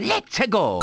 Let's go.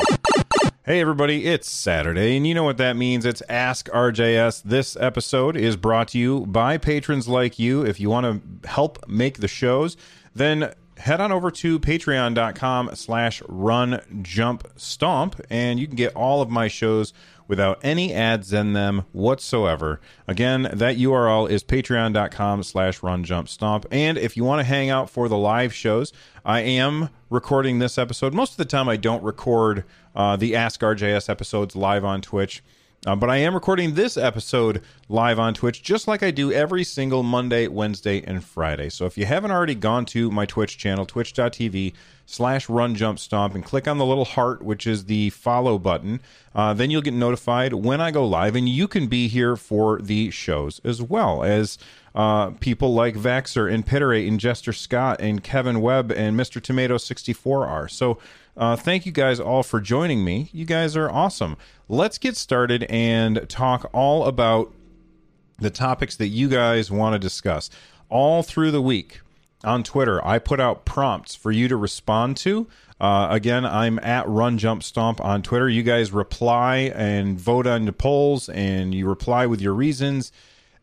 Hey everybody, it's Saturday, and you know what that means. It's Ask RJS. This episode is brought to you by patrons like you. If you want to help make the shows, then head on over to patreon.com slash run jump stomp and you can get all of my shows without any ads in them whatsoever. Again that url is patreon.com slash run jump stomp and if you want to hang out for the live shows i am recording this episode. Most of the time i don't record uh, the ask rjs episodes live on twitch uh, but I am recording this episode live on Twitch, just like I do every single Monday, Wednesday, and Friday. So if you haven't already gone to my Twitch channel, twitch.tv slash run jump stomp, and click on the little heart, which is the follow button, uh, then you'll get notified when I go live, and you can be here for the shows as well as uh, people like Vaxer and Pitterate and Jester Scott and Kevin Webb and Mr. Tomato 64 are. So uh, thank you guys all for joining me. You guys are awesome. Let's get started and talk all about the topics that you guys want to discuss. All through the week on Twitter, I put out prompts for you to respond to. Uh, again, I'm at Run Jump Stomp on Twitter. You guys reply and vote on the polls, and you reply with your reasons,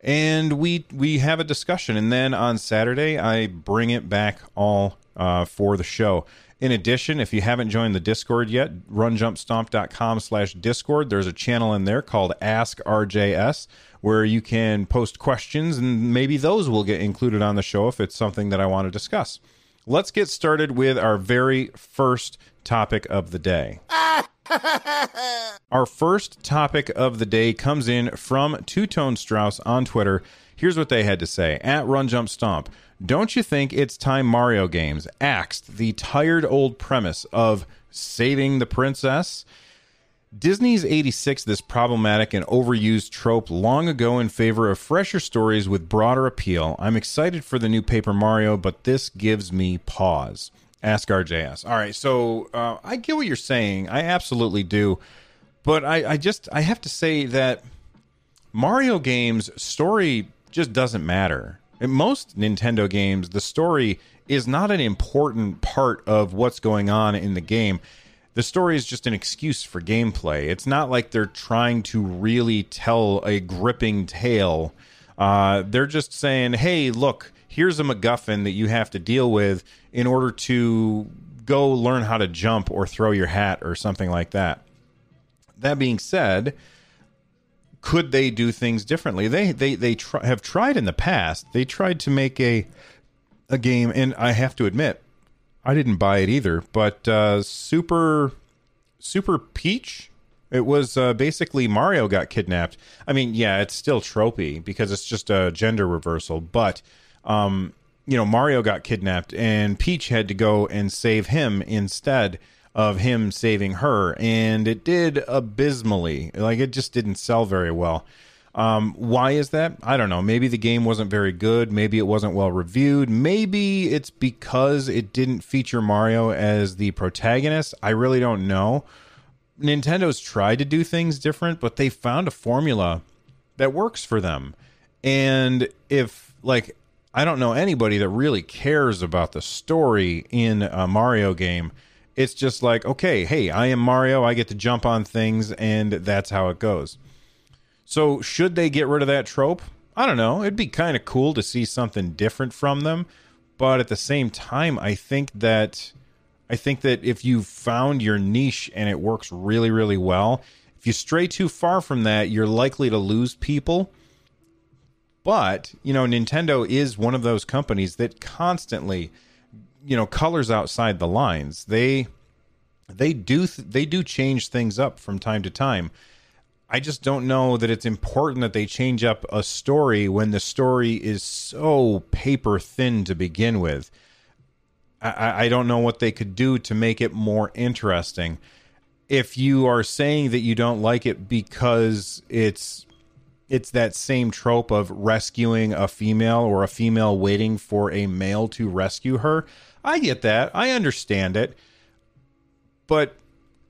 and we we have a discussion. And then on Saturday, I bring it back all uh, for the show. In addition, if you haven't joined the Discord yet, runjumpstomp.com slash Discord. There's a channel in there called Ask RJS where you can post questions and maybe those will get included on the show if it's something that I want to discuss. Let's get started with our very first topic of the day. our first topic of the day comes in from Two Tone Strauss on Twitter. Here's what they had to say at Run Jump Stomp. Don't you think it's time Mario games axed the tired old premise of saving the princess? Disney's 86 this problematic and overused trope long ago in favor of fresher stories with broader appeal. I'm excited for the new Paper Mario, but this gives me pause. Ask RJS. All right, so uh, I get what you're saying. I absolutely do. But I, I just I have to say that Mario games story just doesn't matter. In most Nintendo games, the story is not an important part of what's going on in the game. The story is just an excuse for gameplay. It's not like they're trying to really tell a gripping tale. Uh, they're just saying, hey, look, here's a MacGuffin that you have to deal with in order to go learn how to jump or throw your hat or something like that. That being said, could they do things differently? They they they try, have tried in the past. They tried to make a a game, and I have to admit, I didn't buy it either. But uh, Super Super Peach, it was uh, basically Mario got kidnapped. I mean, yeah, it's still tropey because it's just a gender reversal, but um, you know, Mario got kidnapped, and Peach had to go and save him instead of him saving her, and it did abysmally. Like it just didn't sell very well. Um, why is that? I don't know. Maybe the game wasn't very good. Maybe it wasn't well reviewed. Maybe it's because it didn't feature Mario as the protagonist. I really don't know. Nintendo's tried to do things different, but they found a formula that works for them. And if, like, I don't know anybody that really cares about the story in a Mario game it's just like, okay, hey, I am Mario. I get to jump on things, and that's how it goes. So, should they get rid of that trope? I don't know. It'd be kind of cool to see something different from them, but at the same time, I think that I think that if you found your niche and it works really, really well, if you stray too far from that, you're likely to lose people. But, you know, Nintendo is one of those companies that constantly you know colors outside the lines. They they do th- they do change things up from time to time. I just don't know that it's important that they change up a story when the story is so paper thin to begin with. I, I don't know what they could do to make it more interesting. If you are saying that you don't like it because it's it's that same trope of rescuing a female or a female waiting for a male to rescue her, I get that. I understand it. But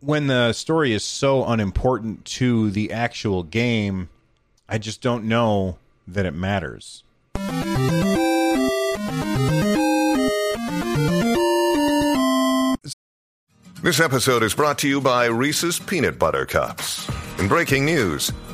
when the story is so unimportant to the actual game, I just don't know that it matters. This episode is brought to you by Reese's Peanut Butter Cups. In breaking news,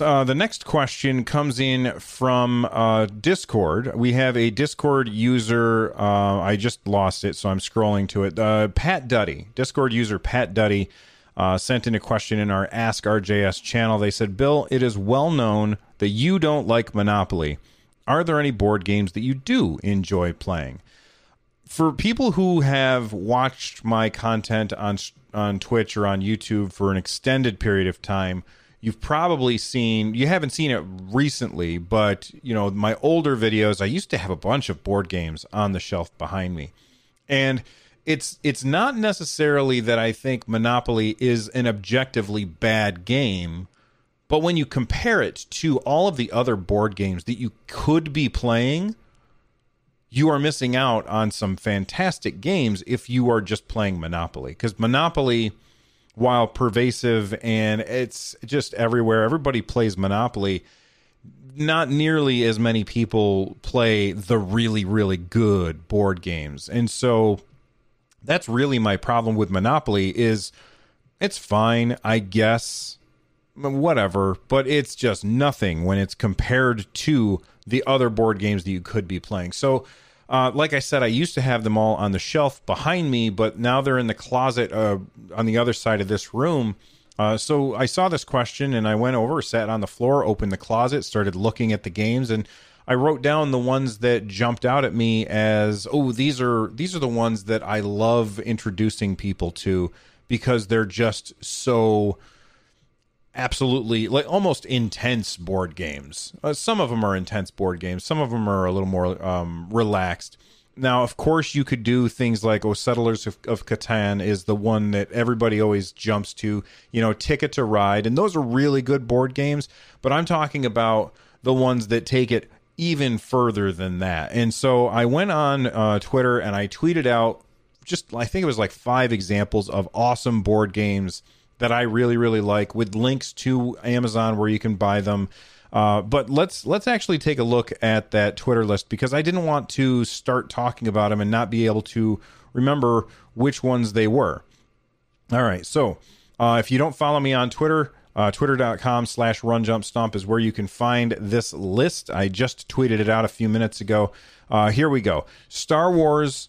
Uh, the next question comes in from uh, Discord. We have a Discord user. Uh, I just lost it, so I'm scrolling to it. Uh, Pat Duddy, Discord user Pat Duddy, uh, sent in a question in our Ask RJS channel. They said, Bill, it is well known that you don't like Monopoly. Are there any board games that you do enjoy playing? For people who have watched my content on on Twitch or on YouTube for an extended period of time, you've probably seen you haven't seen it recently but you know my older videos i used to have a bunch of board games on the shelf behind me. And it's it's not necessarily that i think monopoly is an objectively bad game but when you compare it to all of the other board games that you could be playing you are missing out on some fantastic games if you are just playing monopoly. Because monopoly while pervasive and it's just everywhere. Everybody plays Monopoly. Not nearly as many people play the really, really good board games. And so that's really my problem with Monopoly is it's fine, I guess. Whatever, but it's just nothing when it's compared to the other board games that you could be playing. So uh, like I said, I used to have them all on the shelf behind me, but now they're in the closet uh, on the other side of this room. Uh, so I saw this question and I went over, sat on the floor, opened the closet, started looking at the games, and I wrote down the ones that jumped out at me as, oh, these are these are the ones that I love introducing people to because they're just so absolutely like almost intense board games. Uh, some of them are intense board games. Some of them are a little more um, relaxed. Now, of course, you could do things like "Oh, Settlers of, of Catan" is the one that everybody always jumps to. You know, Ticket to Ride, and those are really good board games. But I'm talking about the ones that take it even further than that. And so I went on uh, Twitter and I tweeted out just I think it was like five examples of awesome board games that I really really like with links to Amazon where you can buy them. Uh, but let's let's actually take a look at that Twitter list because I didn't want to start talking about them and not be able to remember which ones they were. All right, so uh, if you don't follow me on Twitter, uh, twitter.com slash runjumpstomp is where you can find this list. I just tweeted it out a few minutes ago. Uh, here we go. Star Wars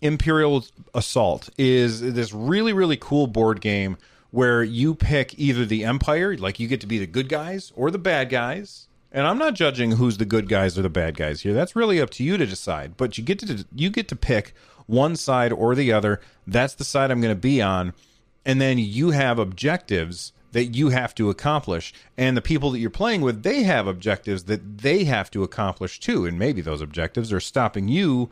Imperial Assault is this really, really cool board game where you pick either the empire, like you get to be the good guys or the bad guys. And I'm not judging who's the good guys or the bad guys here. That's really up to you to decide. But you get to you get to pick one side or the other. That's the side I'm going to be on. And then you have objectives that you have to accomplish. And the people that you're playing with, they have objectives that they have to accomplish too. And maybe those objectives are stopping you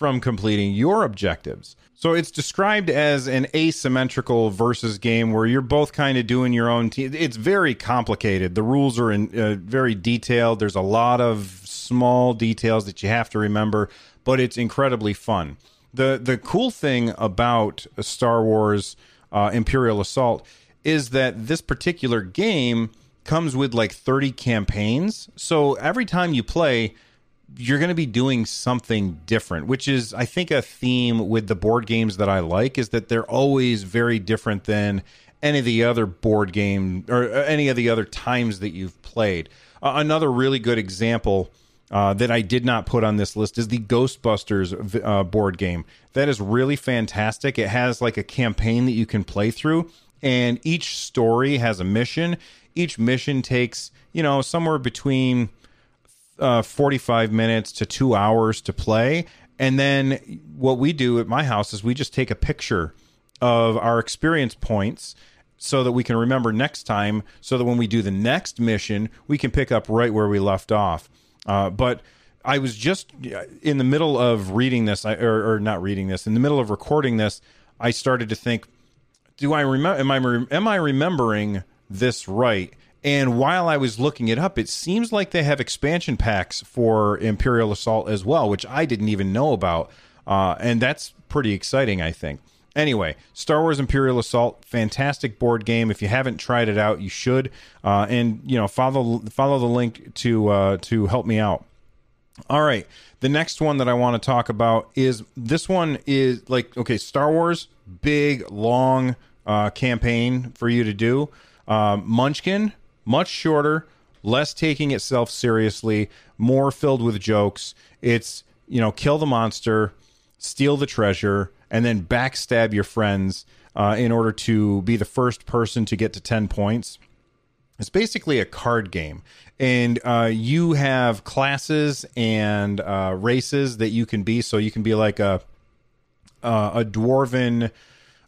from completing your objectives. So it's described as an asymmetrical versus game where you're both kind of doing your own team. It's very complicated. The rules are in, uh, very detailed. There's a lot of small details that you have to remember, but it's incredibly fun. the The cool thing about Star Wars uh, Imperial Assault is that this particular game comes with like 30 campaigns. So every time you play, you're going to be doing something different, which is, I think, a theme with the board games that I like is that they're always very different than any of the other board game or uh, any of the other times that you've played. Uh, another really good example uh, that I did not put on this list is the Ghostbusters uh, board game. That is really fantastic. It has like a campaign that you can play through, and each story has a mission. Each mission takes, you know, somewhere between uh, 45 minutes to two hours to play. And then what we do at my house is we just take a picture of our experience points so that we can remember next time, so that when we do the next mission, we can pick up right where we left off. Uh, but I was just in the middle of reading this, or, or, not reading this, in the middle of recording this, I started to think, do I remember? Am I am I remembering this right? And while I was looking it up, it seems like they have expansion packs for Imperial Assault as well, which I didn't even know about, uh, and that's pretty exciting, I think. Anyway, Star Wars Imperial Assault, fantastic board game. If you haven't tried it out, you should. Uh, and you know, follow follow the link to uh, to help me out. All right, the next one that I want to talk about is this one is like okay, Star Wars, big long uh, campaign for you to do. Um, Munchkin, much shorter, less taking itself seriously, more filled with jokes. It's you know, kill the monster, steal the treasure and then backstab your friends uh, in order to be the first person to get to 10 points. It's basically a card game, and uh, you have classes and uh, races that you can be. So you can be like a uh, a dwarven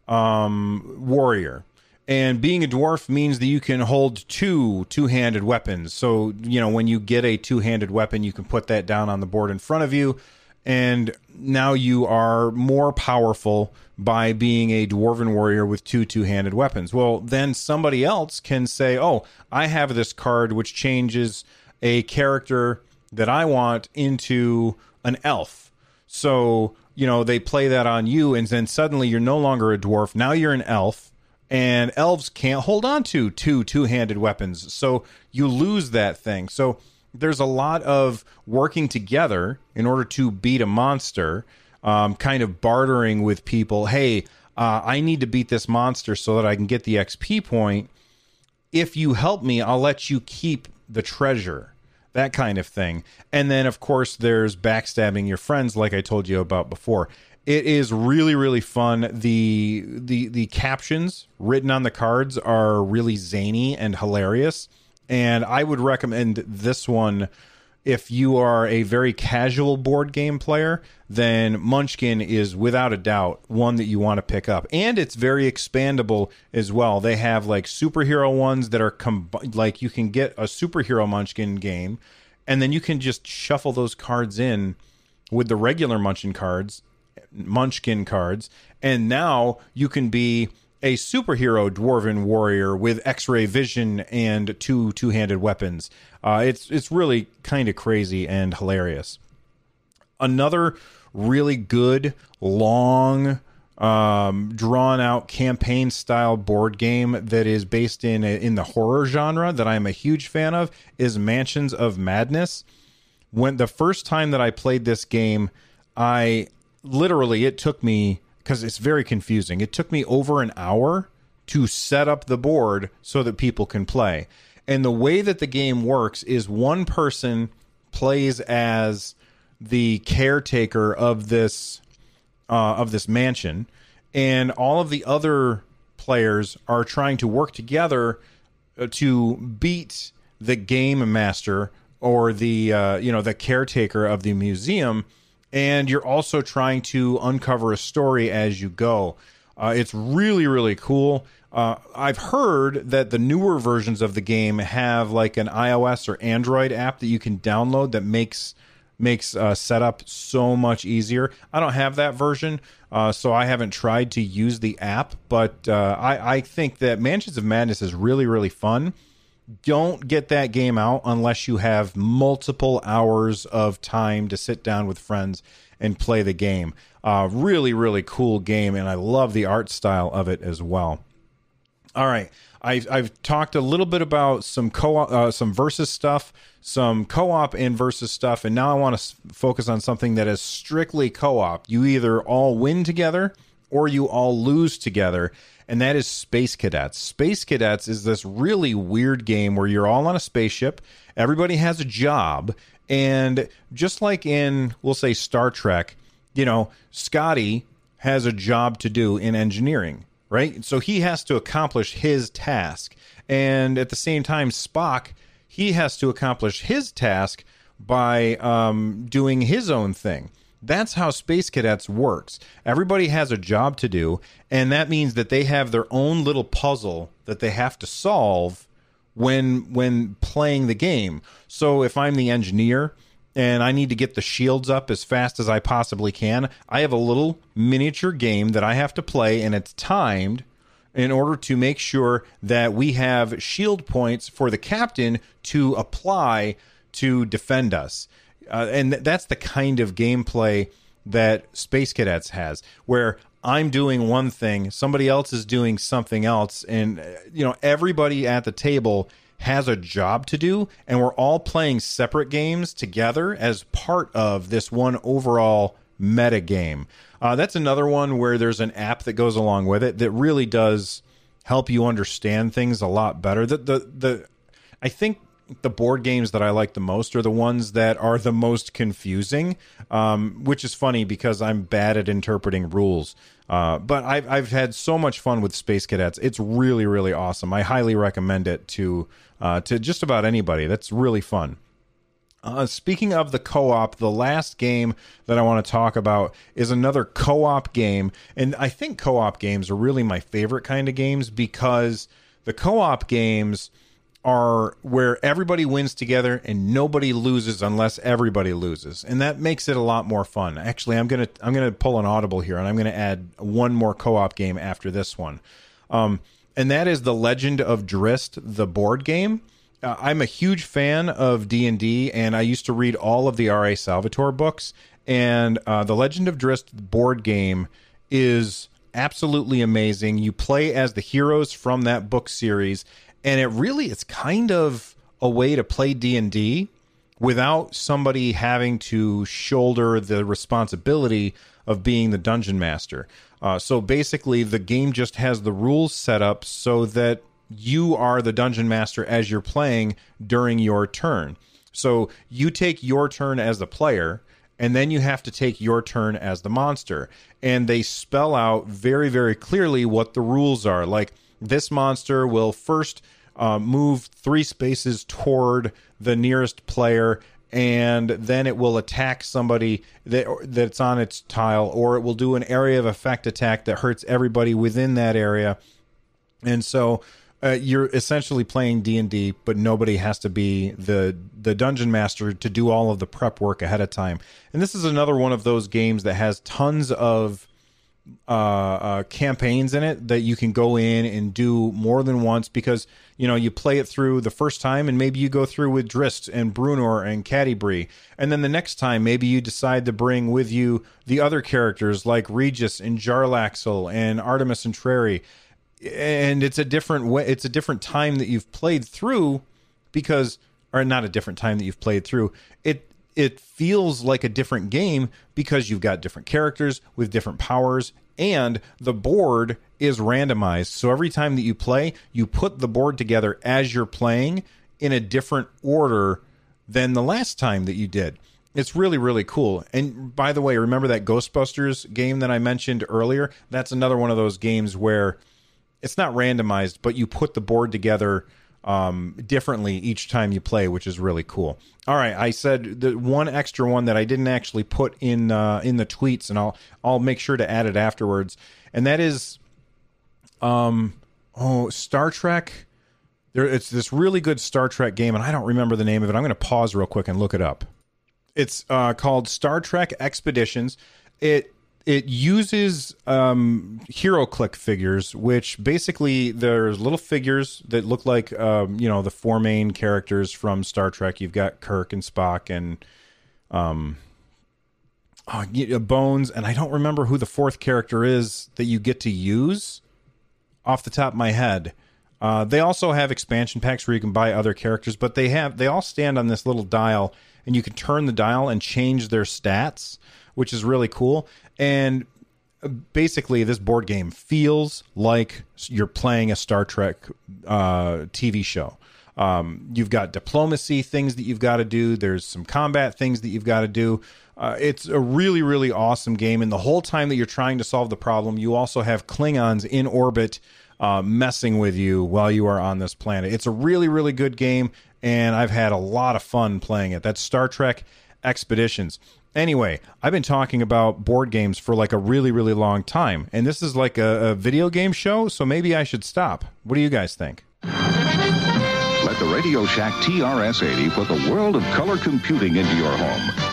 um, warrior, and being a dwarf means that you can hold two two-handed weapons. So you know when you get a two-handed weapon, you can put that down on the board in front of you and now you are more powerful by being a dwarven warrior with two two-handed weapons. Well, then somebody else can say, "Oh, I have this card which changes a character that I want into an elf." So, you know, they play that on you and then suddenly you're no longer a dwarf. Now you're an elf and elves can't hold on to two two-handed weapons. So, you lose that thing. So, there's a lot of working together in order to beat a monster, um, kind of bartering with people. Hey, uh, I need to beat this monster so that I can get the XP point. If you help me, I'll let you keep the treasure. That kind of thing. And then, of course, there's backstabbing your friends, like I told you about before. It is really, really fun. The the the captions written on the cards are really zany and hilarious and I would recommend this one if you are a very casual board game player, then Munchkin is without a doubt one that you want to pick up. And it's very expandable as well. They have like superhero ones that are com- like you can get a superhero Munchkin game and then you can just shuffle those cards in with the regular Munchkin cards, Munchkin cards, and now you can be a superhero dwarven warrior with X-ray vision and two two-handed weapons. Uh, it's it's really kind of crazy and hilarious. Another really good long um, drawn out campaign style board game that is based in in the horror genre that I'm a huge fan of is Mansions of Madness. When the first time that I played this game, I literally it took me because it's very confusing. It took me over an hour to set up the board so that people can play. And the way that the game works is one person plays as the caretaker of this uh, of this mansion, and all of the other players are trying to work together uh, to beat the game master or the uh, you know the caretaker of the museum and you're also trying to uncover a story as you go. Uh, it's really really cool. Uh, I've heard that the newer versions of the game have like an iOS or Android app that you can download that makes makes uh, setup so much easier. I don't have that version, uh, so I haven't tried to use the app. But uh, I, I think that Mansions of Madness is really really fun don't get that game out unless you have multiple hours of time to sit down with friends and play the game. Uh, really, really cool game, and I love the art style of it as well. All right, I've, I've talked a little bit about some co uh, some versus stuff, some co-op and versus stuff, and now I want to focus on something that is strictly co-op. You either all win together or you all lose together and that is Space Cadets. Space Cadets is this really weird game where you're all on a spaceship, everybody has a job, and just like in, we'll say, Star Trek, you know, Scotty has a job to do in engineering, right? So he has to accomplish his task. And at the same time, Spock, he has to accomplish his task by um, doing his own thing. That's how Space Cadets works. Everybody has a job to do, and that means that they have their own little puzzle that they have to solve when when playing the game. So if I'm the engineer and I need to get the shields up as fast as I possibly can, I have a little miniature game that I have to play and it's timed in order to make sure that we have shield points for the captain to apply to defend us. Uh, and th- that's the kind of gameplay that Space Cadets has, where I'm doing one thing, somebody else is doing something else, and uh, you know everybody at the table has a job to do, and we're all playing separate games together as part of this one overall meta game. Uh, that's another one where there's an app that goes along with it that really does help you understand things a lot better. The the the I think the board games that I like the most are the ones that are the most confusing, um, which is funny because I'm bad at interpreting rules. Uh, but I've, I've had so much fun with Space Cadets. It's really, really awesome. I highly recommend it to uh, to just about anybody. That's really fun. Uh, speaking of the co-op, the last game that I want to talk about is another co-op game, and I think co-op games are really my favorite kind of games because the co-op games are where everybody wins together and nobody loses unless everybody loses. And that makes it a lot more fun. Actually i'm gonna i'm gonna pull an audible here and i'm gonna add one more co-op game after this one. Um, and that is the legend of drizzt the board game. Uh, i'm a huge fan of d&d and i used to read all of the ra salvatore books. And uh, the legend of drizzt board game is absolutely amazing. You play as the heroes from that book series and it really is kind of a way to play D&D without somebody having to shoulder the responsibility of being the dungeon master. Uh, so basically, the game just has the rules set up so that you are the dungeon master as you're playing during your turn. So you take your turn as the player, and then you have to take your turn as the monster. And they spell out very, very clearly what the rules are. Like, this monster will first uh, move three spaces toward the nearest player and then it will attack somebody that that's on its tile or it will do an area of effect attack that hurts everybody within that area. And so uh, you're essentially playing D&D but nobody has to be the the dungeon master to do all of the prep work ahead of time. And this is another one of those games that has tons of uh, uh, campaigns in it that you can go in and do more than once because you know you play it through the first time and maybe you go through with Drizzt and Bruenor and Catti-brie and then the next time maybe you decide to bring with you the other characters like Regis and Jarlaxle and Artemis Entreri and it's a different way it's a different time that you've played through because or not a different time that you've played through. It it feels like a different game because you've got different characters with different powers and the board is randomized. So every time that you play, you put the board together as you're playing in a different order than the last time that you did. It's really, really cool. And by the way, remember that Ghostbusters game that I mentioned earlier? That's another one of those games where it's not randomized, but you put the board together um, differently each time you play, which is really cool. All right, I said the one extra one that I didn't actually put in uh, in the tweets, and I'll I'll make sure to add it afterwards, and that is, um, oh, Star Trek. There, it's this really good Star Trek game, and I don't remember the name of it. I'm going to pause real quick and look it up. It's uh, called Star Trek Expeditions. It it uses um, HeroClix figures, which basically there's little figures that look like um, you know the four main characters from Star Trek. You've got Kirk and Spock and um, oh, Bones, and I don't remember who the fourth character is that you get to use off the top of my head. Uh, they also have expansion packs where you can buy other characters, but they have they all stand on this little dial, and you can turn the dial and change their stats, which is really cool. And basically, this board game feels like you're playing a Star Trek uh, TV show. Um, you've got diplomacy things that you've got to do. There's some combat things that you've got to do. Uh, it's a really, really awesome game. And the whole time that you're trying to solve the problem, you also have Klingons in orbit uh, messing with you while you are on this planet. It's a really, really good game, and I've had a lot of fun playing it. That's Star Trek Expeditions. Anyway, I've been talking about board games for like a really, really long time, and this is like a, a video game show, so maybe I should stop. What do you guys think? Let the Radio Shack TRS 80 put the world of color computing into your home.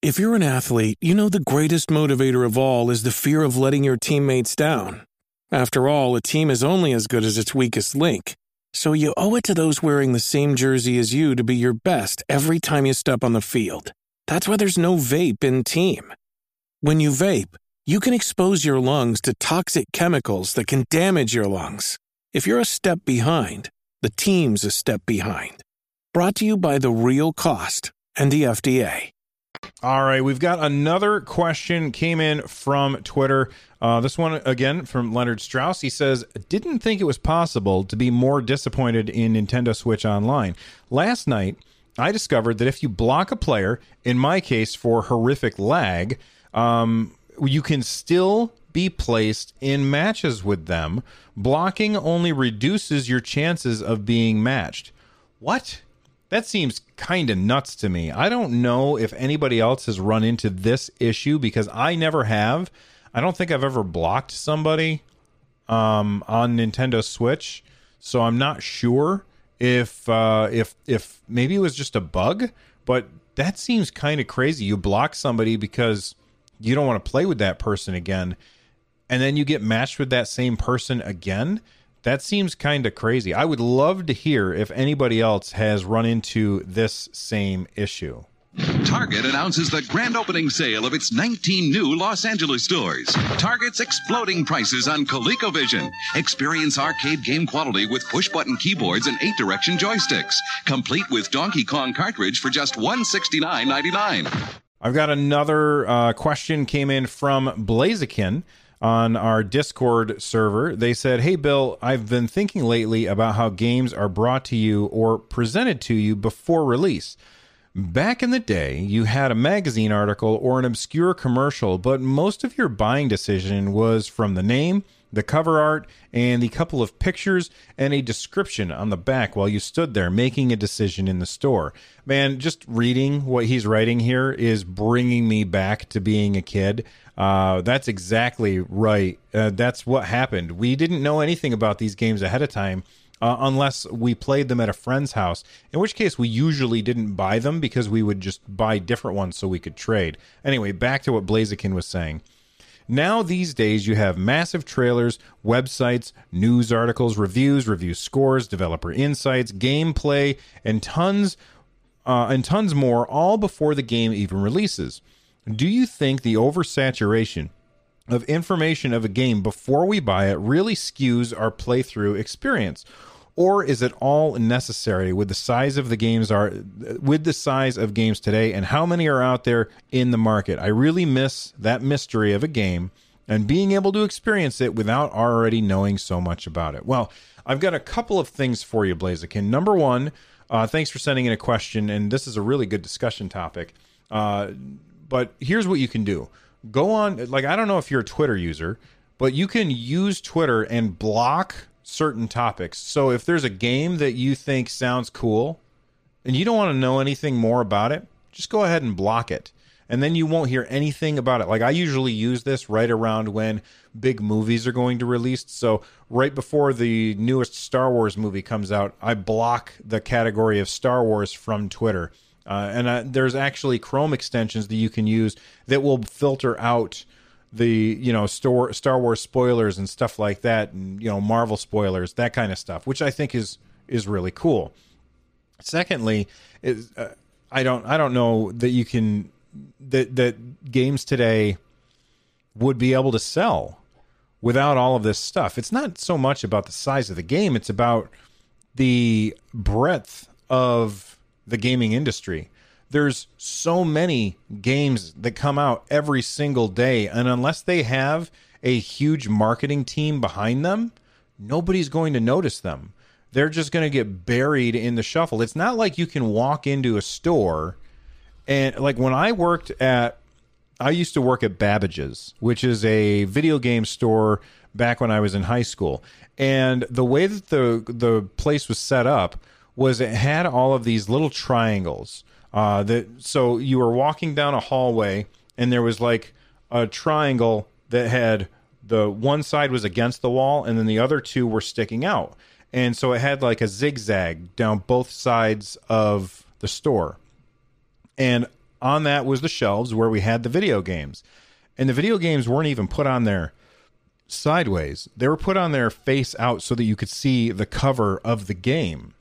If you're an athlete, you know the greatest motivator of all is the fear of letting your teammates down. After all, a team is only as good as its weakest link. So you owe it to those wearing the same jersey as you to be your best every time you step on the field. That's why there's no vape in team. When you vape, you can expose your lungs to toxic chemicals that can damage your lungs. If you're a step behind, the team's a step behind. Brought to you by The Real Cost and the FDA. All right, we've got another question came in from Twitter. Uh, this one again from Leonard Strauss. He says, "Didn't think it was possible to be more disappointed in Nintendo Switch Online. Last night, I discovered that if you block a player, in my case for horrific lag, um, you can still be placed in matches with them. Blocking only reduces your chances of being matched. What? That seems kind of nuts to me. I don't know if anybody else has run into this issue because I never have. I don't think I've ever blocked somebody um, on Nintendo Switch, so I'm not sure if uh, if if maybe it was just a bug, but that seems kind of crazy. You block somebody because you don't want to play with that person again, and then you get matched with that same person again. That seems kind of crazy. I would love to hear if anybody else has run into this same issue. Target announces the grand opening sale of its 19 new Los Angeles stores. Target's exploding prices on ColecoVision. Experience arcade game quality with push button keyboards and eight direction joysticks, complete with Donkey Kong cartridge for just $169.99. I've got another uh, question came in from Blaziken on our Discord server. They said, Hey, Bill, I've been thinking lately about how games are brought to you or presented to you before release. Back in the day, you had a magazine article or an obscure commercial, but most of your buying decision was from the name, the cover art, and the couple of pictures and a description on the back while you stood there making a decision in the store. Man, just reading what he's writing here is bringing me back to being a kid. Uh, that's exactly right. Uh, that's what happened. We didn't know anything about these games ahead of time uh, unless we played them at a friend's house, in which case we usually didn't buy them because we would just buy different ones so we could trade. Anyway, back to what Blaziken was saying. Now, these days, you have massive trailers, websites, news articles, reviews, review scores, developer insights, gameplay, and tons, uh, and tons more, all before the game even releases. Do you think the oversaturation of information of a game before we buy it really skews our playthrough experience? or is it all necessary with the size of the games are with the size of games today and how many are out there in the market? I really miss that mystery of a game and being able to experience it without already knowing so much about it. Well i've got a couple of things for you blaziken. Number one uh, thanks for sending in a question and this is a really good discussion topic. Uh, but here's what you can do go on like i don't know if you're a twitter user but you can use twitter and block certain topics. So if there's a game that you think sounds cool and you don't want to know anything more about it, just go ahead and block it. And then you won't hear anything about it. Like I usually use this right around when big movies are going to release. So right before the newest Star Wars movie comes out, I block the category of Star Wars from Twitter. Uh, and uh, there's actually Chrome extensions that you can use that will filter out the you know Star Star Wars spoilers and stuff like that, and you know Marvel spoilers, that kind of stuff, which I think is is really cool. Secondly, is uh, I don't I don't know that you can that that games today would be able to sell without all of this stuff. It's not so much about the size of the game; it's about the breadth of the gaming industry there's so many games that come out every single day and unless they have a huge marketing team behind them nobody's going to notice them they're just going to get buried in the shuffle. It's not like you can walk into a store and like when I worked at I used to work at Babbage's, which is a video game store back when I was in high school. And the way that the the place was set up was it had all of these little triangles. Uh, that so you were walking down a hallway and there was like a triangle that had the one side was against the wall and then the other two were sticking out. And so it had like a zigzag down both sides of the store. And on that was the shelves where we had the video games. And the video games weren't even put on there sideways. They were put on there face out so that you could see the cover of the game.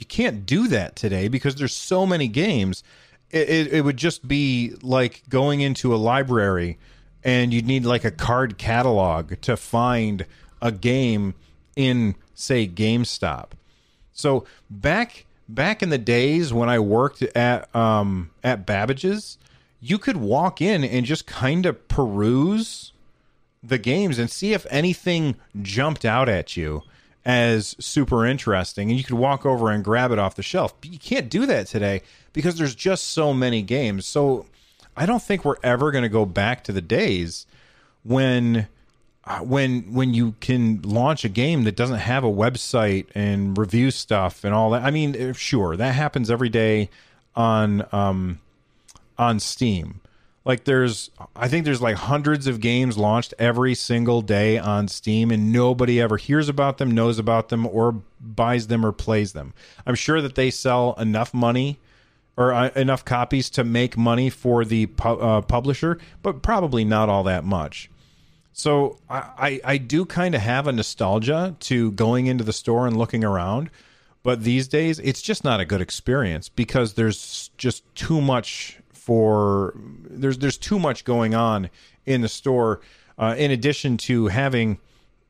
You can't do that today because there's so many games. It, it, it would just be like going into a library and you'd need like a card catalog to find a game in say GameStop. So back back in the days when I worked at um, at Babbage's, you could walk in and just kind of peruse the games and see if anything jumped out at you as super interesting and you could walk over and grab it off the shelf. But you can't do that today because there's just so many games. So I don't think we're ever going to go back to the days when uh, when when you can launch a game that doesn't have a website and review stuff and all that. I mean, sure, that happens every day on um on Steam. Like there's I think there's like hundreds of games launched every single day on Steam and nobody ever hears about them, knows about them or buys them or plays them. I'm sure that they sell enough money or uh, enough copies to make money for the pu- uh, publisher, but probably not all that much. So I, I, I do kind of have a nostalgia to going into the store and looking around, but these days it's just not a good experience because there's just too much for there's there's too much going on in the store. Uh, in addition to having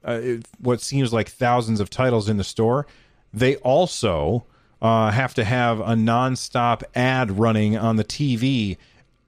uh, what seems like thousands of titles in the store, they also uh, have to have a nonstop ad running on the TV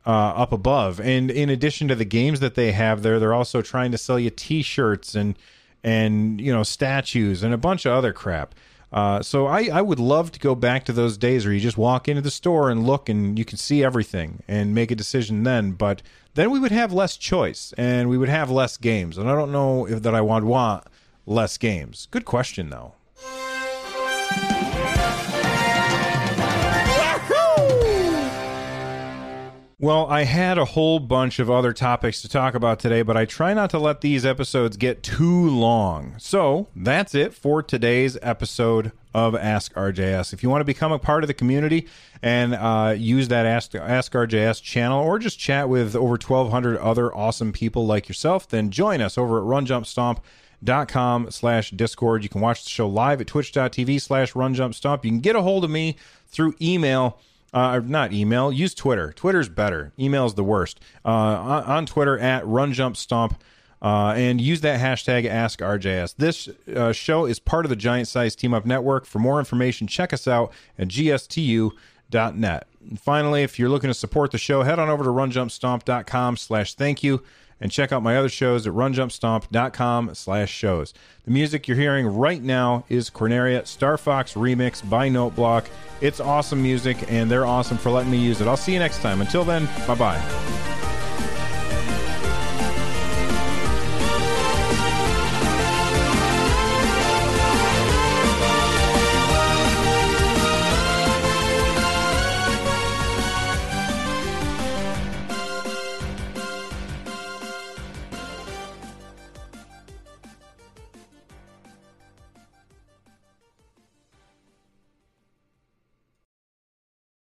uh, up above. And in addition to the games that they have there, they're also trying to sell you T-shirts and and you know statues and a bunch of other crap. Uh, so I, I would love to go back to those days where you just walk into the store and look and you can see everything and make a decision then. But then we would have less choice and we would have less games. And I don't know if that I would want less games. Good question though. Well, I had a whole bunch of other topics to talk about today, but I try not to let these episodes get too long. So that's it for today's episode of Ask RJS. If you want to become a part of the community and uh, use that Ask, Ask RJS channel or just chat with over 1,200 other awesome people like yourself, then join us over at runjumpstomp.com slash discord. You can watch the show live at twitch.tv slash runjumpstomp. You can get a hold of me through email uh, not email, use Twitter. Twitter's better. Email's the worst. Uh, on, Twitter at RunJumpStomp. Uh, and use that hashtag AskRJS. This uh, show is part of the Giant Size Team Up Network. For more information, check us out at gstu.net. And finally, if you're looking to support the show, head on over to runjumpstomp.com slash thank you and check out my other shows at runjumpstomp.com slash shows. The music you're hearing right now is Corneria Star Fox Remix by Noteblock. It's awesome music, and they're awesome for letting me use it. I'll see you next time. Until then, bye-bye.